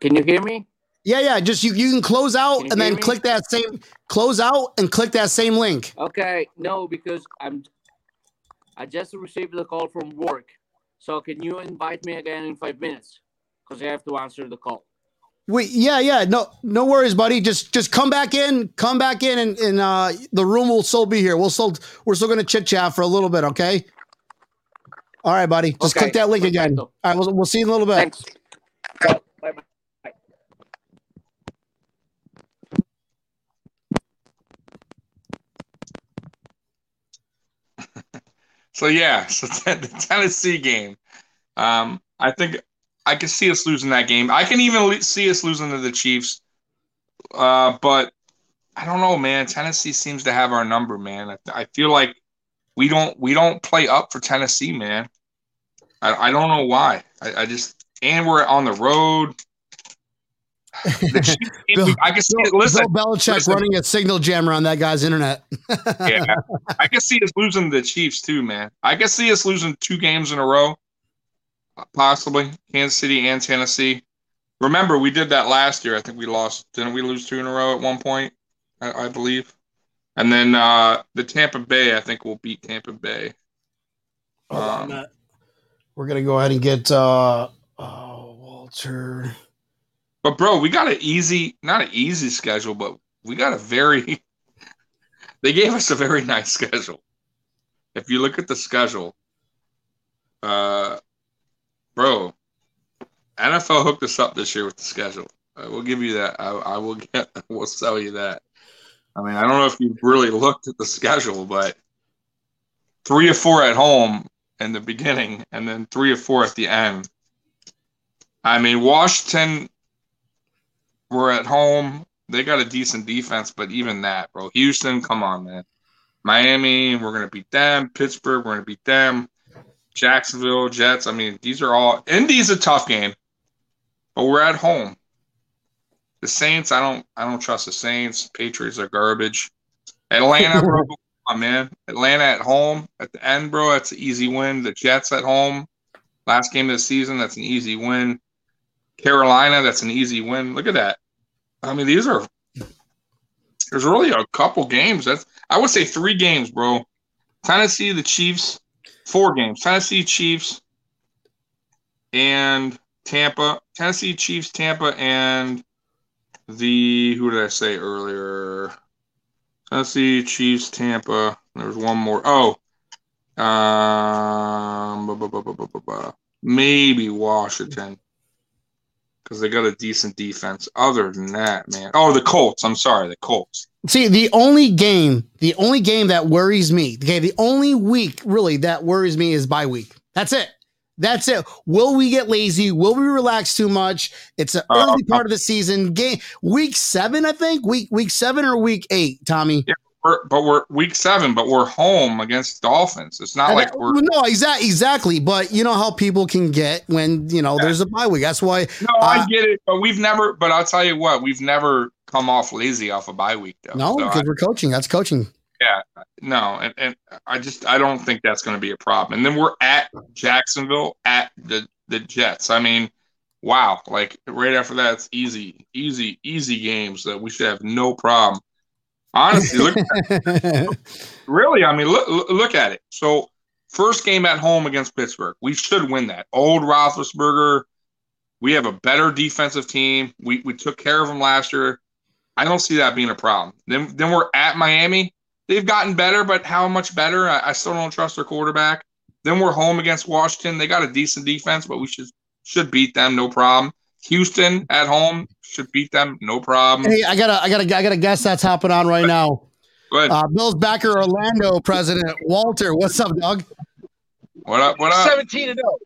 Can you hear me? Yeah, yeah. Just you, you can close out Can and then me? click that same close out and click that same link. Okay, no, because I'm. I just received the call from work, so can you invite me again in five minutes? Because I have to answer the call. Wait, yeah, yeah. No, no worries, buddy. Just just come back in, come back in, and, and uh, the room will still be here. We'll still we're still gonna chit chat for a little bit, okay? All right, buddy. Just Okay, click that link again. All right, we'll, we'll see you in a little bit. Thanks. Bye <laughs> bye. So yeah, <laughs> so the Tennessee game. Um, I think I can see us losing that game. I can even see us losing to the Chiefs. Uh, but I don't know, man. Tennessee seems to have our number, man. I, I feel like we don't we don't play up for Tennessee, man. I, I don't know why. I, I just and we're on the road. The <laughs> Bill- I can see it. Listen, Bill Belichick listen. running a signal jammer on that guy's internet. <laughs> yeah, I can see us losing the Chiefs too, man. I can see us losing two games in a row, possibly Kansas City and Tennessee. Remember, we did that last year. I think we lost. Didn't we lose two in a row at one point? I, I believe. And then uh, the Tampa Bay, I think we'll beat Tampa Bay. Um, Matt. We're gonna go ahead and get uh oh Walter. But bro, we got an easy, not an easy schedule, but we got a very. <laughs> they gave us a very nice schedule. If you look at the schedule, uh, bro, NFL hooked us up this year with the schedule. I will give you that. I, I will get. <laughs> I will sell you that. I mean, I don't know if you really looked at the schedule, but three or four at home in the beginning, and then three or four at the end. I mean, Washington we're at home. They got a decent defense, but even that, bro. Houston, come on, man. Miami, we're gonna beat them. Pittsburgh, we're gonna beat them. Jacksonville, Jets. I mean, these are all Indy's a tough game, but we're at home. The Saints, I don't, I don't trust the Saints. Patriots are garbage. Atlanta, bro, <laughs> come on, man. Atlanta at home at the end, bro. That's an easy win. The Jets at home, last game of the season, that's an easy win. Carolina, that's an easy win. Look at that. I mean, these are there's really a couple games. That's I would say three games, bro. Tennessee, the Chiefs, four games. Tennessee, Chiefs, and Tampa. Tennessee, Chiefs, Tampa, and the who did I say earlier? Tennessee, Chiefs, Tampa. There's one more. Oh, um, maybe Washington because they got a decent defense. Other than that, man. Oh, the Colts. I'm sorry, the Colts. See, the only game, the only game that worries me, okay, the only week really that worries me is bye week. That's it. That's it. Will we get lazy? Will we relax too much? It's an Uh, early part of the season. Game week seven, I think. Week week seven or week eight, Tommy. We're, but we're week seven, but we're home against Dolphins. It's not And like that- we're no, exactly, exactly. But you know how people can get when you know there's a bye week. That's why no, I uh, get it, but we've never. But I'll tell you what, we've never come off lazy off a bye week though. No, So because we're coaching. That's coaching. Yeah, no, and, and I just I don't think that's going to be a problem. And then we're at Jacksonville at the the Jets. I mean, wow, like right after that, it's easy, easy, easy games that we should have no problem. Honestly, look, <laughs> really, I mean, look look- at it. So first game at home against Pittsburgh, we should win that. Old Roethlisberger, we have a better defensive team. We we took care of them last year. I don't see that being a problem. Then then we're at Miami they've gotten better, but how much better? I, I still don't trust their quarterback. Then we're home against Washington. They got a decent defense, but we should should beat them, no problem. Houston at home should beat them, no problem. hey, I gotta, I gotta, I gotta guess that's happening on right now. Go ahead. Uh, Bills backer Orlando president Walter. What's up, Doug? what up? What up? 17 and 0.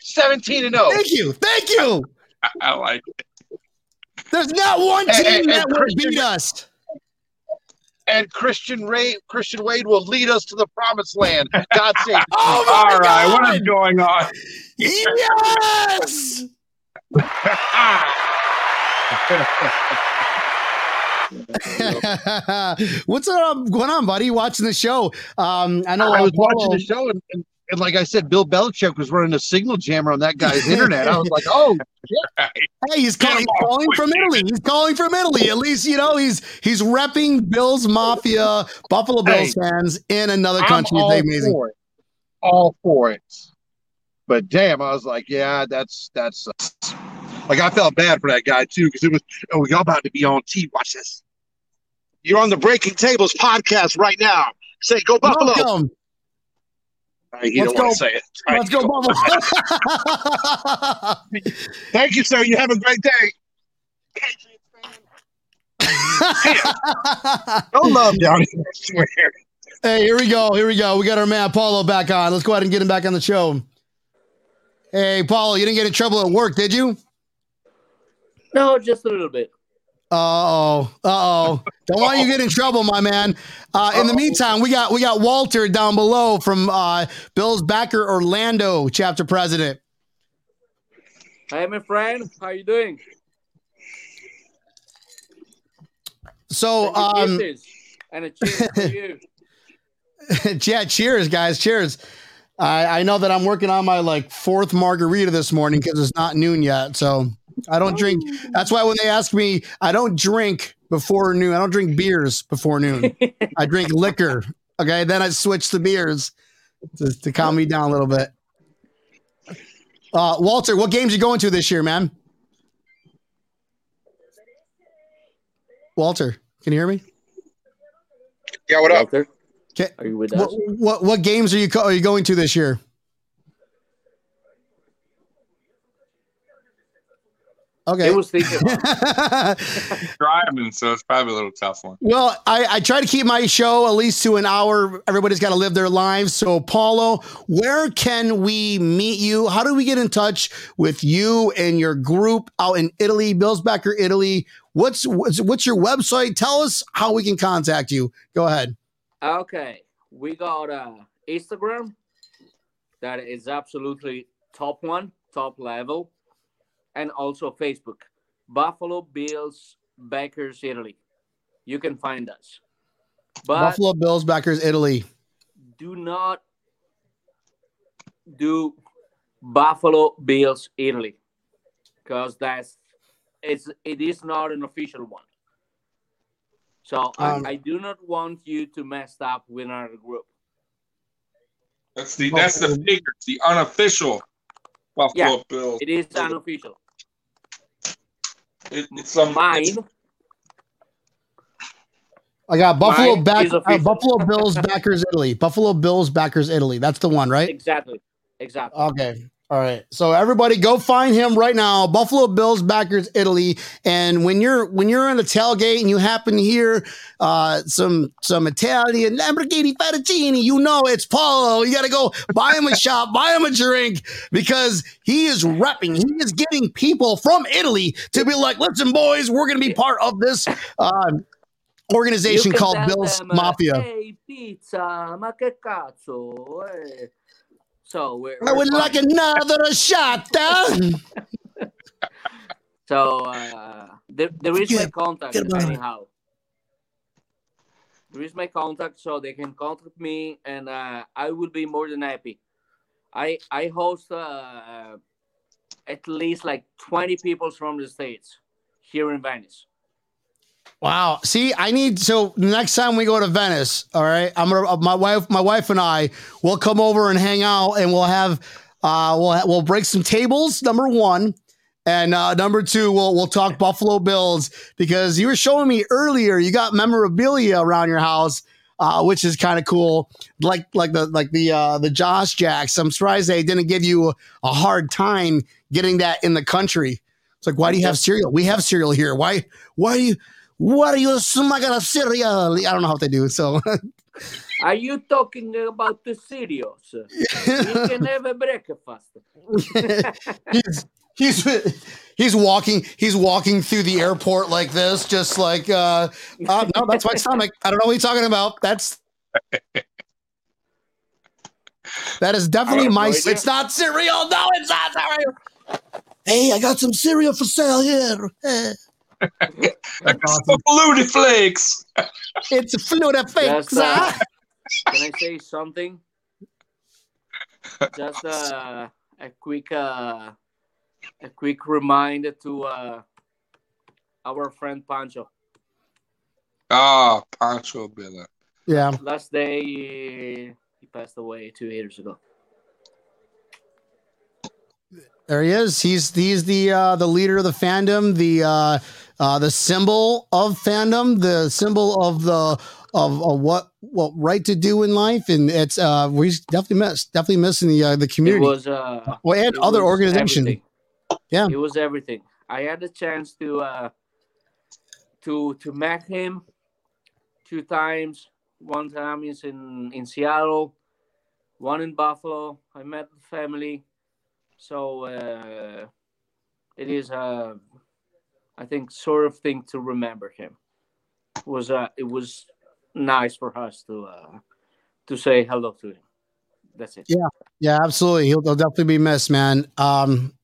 17 and 0. Thank you, thank you. I, I like it. There's not one Hey, team hey, that hey, will beat us. And Christian Ray, Christian Wade will lead us to the promised land. God save. <laughs> Oh my All right, what God! is going on? Yes. <laughs> <laughs> What's up going on, buddy? Watching the show. Um, I know I was Apollo- watching the show, and, and, and like I said, Bill Belichick was running a signal jammer on that guy's internet. I was like, oh, Hey, he's calling, he's calling from Italy. He's calling from Italy. At least you know he's he's repping Bills Mafia, Buffalo Bills Hey, fans in another I'm country. all amazing. for it. All for it. But damn, I was like, yeah, that's that's uh, like I felt bad for that guy too because it was oh y'all about to be on T. Watch this. You're on the Breaking Tables podcast right now. Say go Buffalo. Welcome. He Let's don't want to say it. Let's go, Buffalo. Thank you, sir. You have a great day. <laughs> No love down here. I swear. hey, here we go. Here we go. We got our man Paolo back on. Let's go ahead and get him back on the show. Hey, Paolo, you didn't get in trouble at work, did you? No, just a little bit. Uh oh. Uh oh. Don't want you to get in trouble, my man. Uh, in the meantime, we got we got Walter down below from uh, Bill's backer Orlando chapter president. Hey, my friend, how you doing? So um and a cheers for <laughs> you. <laughs> yeah, cheers, guys. Cheers. I, I know that I'm working on my like fourth margarita this morning because it's not noon yet. So I don't drink. That's why when they ask me, I don't drink before noon. I don't drink beers before noon. <laughs> I drink liquor. Okay. Then I switch to beers to, to calm me down a little bit. Uh, Walter, what games you going to this year, man? Walter, can you hear me? Yeah, what up? Walter, Okay. are you with What, us? what what games are you co- are you going to this year? Okay. It was thinking <laughs> about <laughs> Driving, so it's probably a little tough one. well, I, I try to keep my show at least to an hour. Everybody's got to live their lives. So, Paolo, where can we meet you? How do we get in touch with you and your group out in Italy, Billsbacker, Italy? What's, what's what's your website? Tell us how we can contact you. Go ahead. Okay, we got uh, Instagram. That is absolutely top one, top level, and also Facebook, Buffalo Bills Backers Italy. You can find us, but Buffalo Bills backers Italy. do not do Buffalo Bills Italy because that's it's it is not an official one. So Um, I, I do not want you to mess up with our group. That's the that's the figure, the unofficial Buffalo Yeah. Bills. It is unofficial. It, it's some Mine, it's- I got Buffalo Mine back uh. Buffalo Bills <laughs> backers Italy. Buffalo Bills backers Italy. That's the one, right? exactly, exactly. Okay. All right. So everybody go find him right now. Buffalo Bills backers Italy. And when you're when you're in a tailgate and you happen to hear uh some some Italian Lamborghini Fettuccine, you know it's Paolo. You gotta go buy him a <laughs> shot, buy him a drink because he is repping. He is getting people from Italy to be like, listen, boys, we're gonna be part of this uh organization called Bills them, uh, Mafia. Hey, pizza, ma che cazzo? eh." So we're, I would we're like fine. another shot. <laughs> So uh, there, there is my contact forget about it. anyhow. There is my contact, so they can contact me, and uh, I will be more than happy. I I host uh, at least like twenty people from the states here in Venice. Wow. See, I need so next time we go to Venice, all right. I'm gonna uh, my wife, my wife and I will come over and hang out, and we'll have uh we'll we'll break some tables. Number one. And uh, number two, we'll we'll talk Buffalo Bills because you were showing me earlier you got memorabilia around your house, uh, which is kind of cool. Like like the like the uh, the Josh Jacks. I'm surprised they didn't give you a, a hard time getting that in the country. It's like why do you have cereal? We have cereal here. Why why do you what are you smuggling a cereal? I don't know how they do. So <laughs> Are you talking about the cereals? <laughs> we can have a breakfast. <laughs> he's he's he's walking he's walking through the airport like this, just like uh, uh no, that's my stomach. I don't know what you're talking about. That's that is definitely my. idea. it's not cereal. No, it's not cereal. Hey, I got some cereal for sale here. That's awesome. Flutie flakes. It's a Florida fix. Just, uh, can I say something? Just uh, a quick uh, a quick reminder to uh, our friend Pancho. Ah, Pancho Billa. yeah. Last day he passed away two years ago. There he is. He's he's the uh, the leader of the fandom, the uh, uh, the symbol of fandom, the symbol of the of, of what what right to do in life, and it's uh, we definitely miss definitely missing the uh, the It community. was uh, well, and it other organizations. everything. Yeah. it was everything. I had a chance to uh, to to meet him two times. One time is in in Seattle, one in Buffalo. I met the family, so uh, it is uh, I think sort of thing to remember him. Was uh, it was nice for us to uh, to say hello to him. That's it. Yeah, yeah, absolutely. He'll, he'll definitely be missed, man. Um,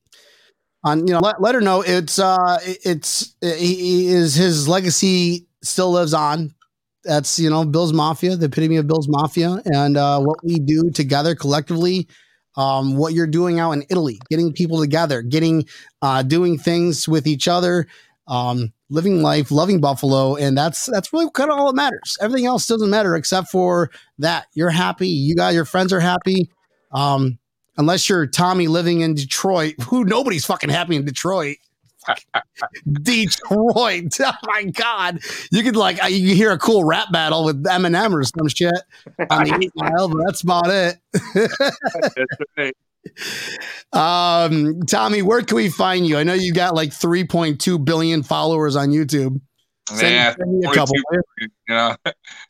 on you know, let, let her know it's uh, it's he, he is his legacy still lives on. That's you know Bill's Mafia, the epitome of Bill's Mafia, and uh, what we do together collectively. Um, what you're doing out in Italy, getting people together, getting uh, doing things with each other, um, living life, loving Buffalo, and that's that's really kind of all that matters. Everything else doesn't matter except for that. You're happy, you got your friends are happy. Um, unless you're Tommy living in Detroit, <laughs> who nobody's fucking happy in Detroit. <laughs> Detroit. <laughs> Oh my god. You could like you could hear a cool rap battle with Eminem or some shit on the eight mile, but that's about it. <laughs> Um, Tommy, where can we find you? I know you got like 3.2 billion followers on YouTube. Send, Yeah, send me a couple. 42. you know,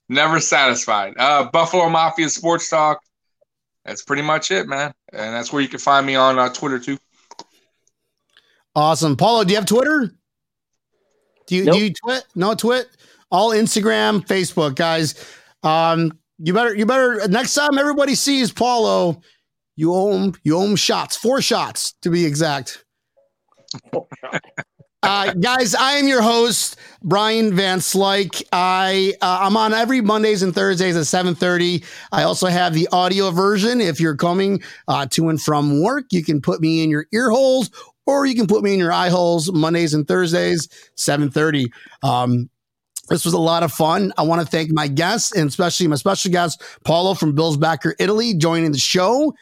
never satisfied. Uh, Buffalo Mafia Sports Talk. That's pretty much it, man. And that's where you can find me on uh, Twitter too. Awesome. Paolo, do you have Twitter? Do you Nope. do you twit? No twit? All Instagram, Facebook, guys. Um, you better you better next time everybody sees Paolo, you owe him you owe him shots, four shots to be exact. <laughs> Uh, guys, I am your host, Brian Van Slyke. I uh, I'm on every Mondays and Thursdays at 7:30. I also have the audio version. If you're coming uh, to and from work, you can put me in your ear holes or you can put me in your eye holes Mondays and Thursdays, 7:30. Um, this was a lot of fun. I want to thank my guests and especially my special guest, Paolo from Bill's Backer Italy, joining the show.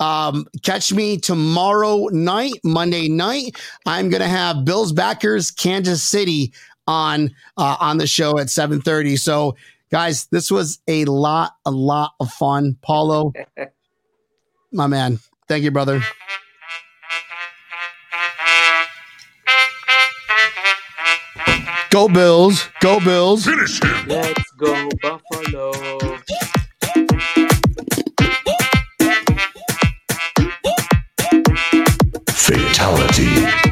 Um, catch me tomorrow night, Monday night. I'm gonna have Bill's Backers Kansas City on uh, on the show at 7:30. So, guys, this was a lot, a lot of fun. Paolo, <laughs> my man, thank you, brother. Go Bills, go Bills. Finish him. Let's go Buffalo. Fatality.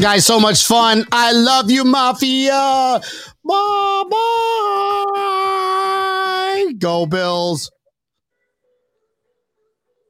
Guys, so much fun. I love you, Mafia. Bye bye. Go Bills.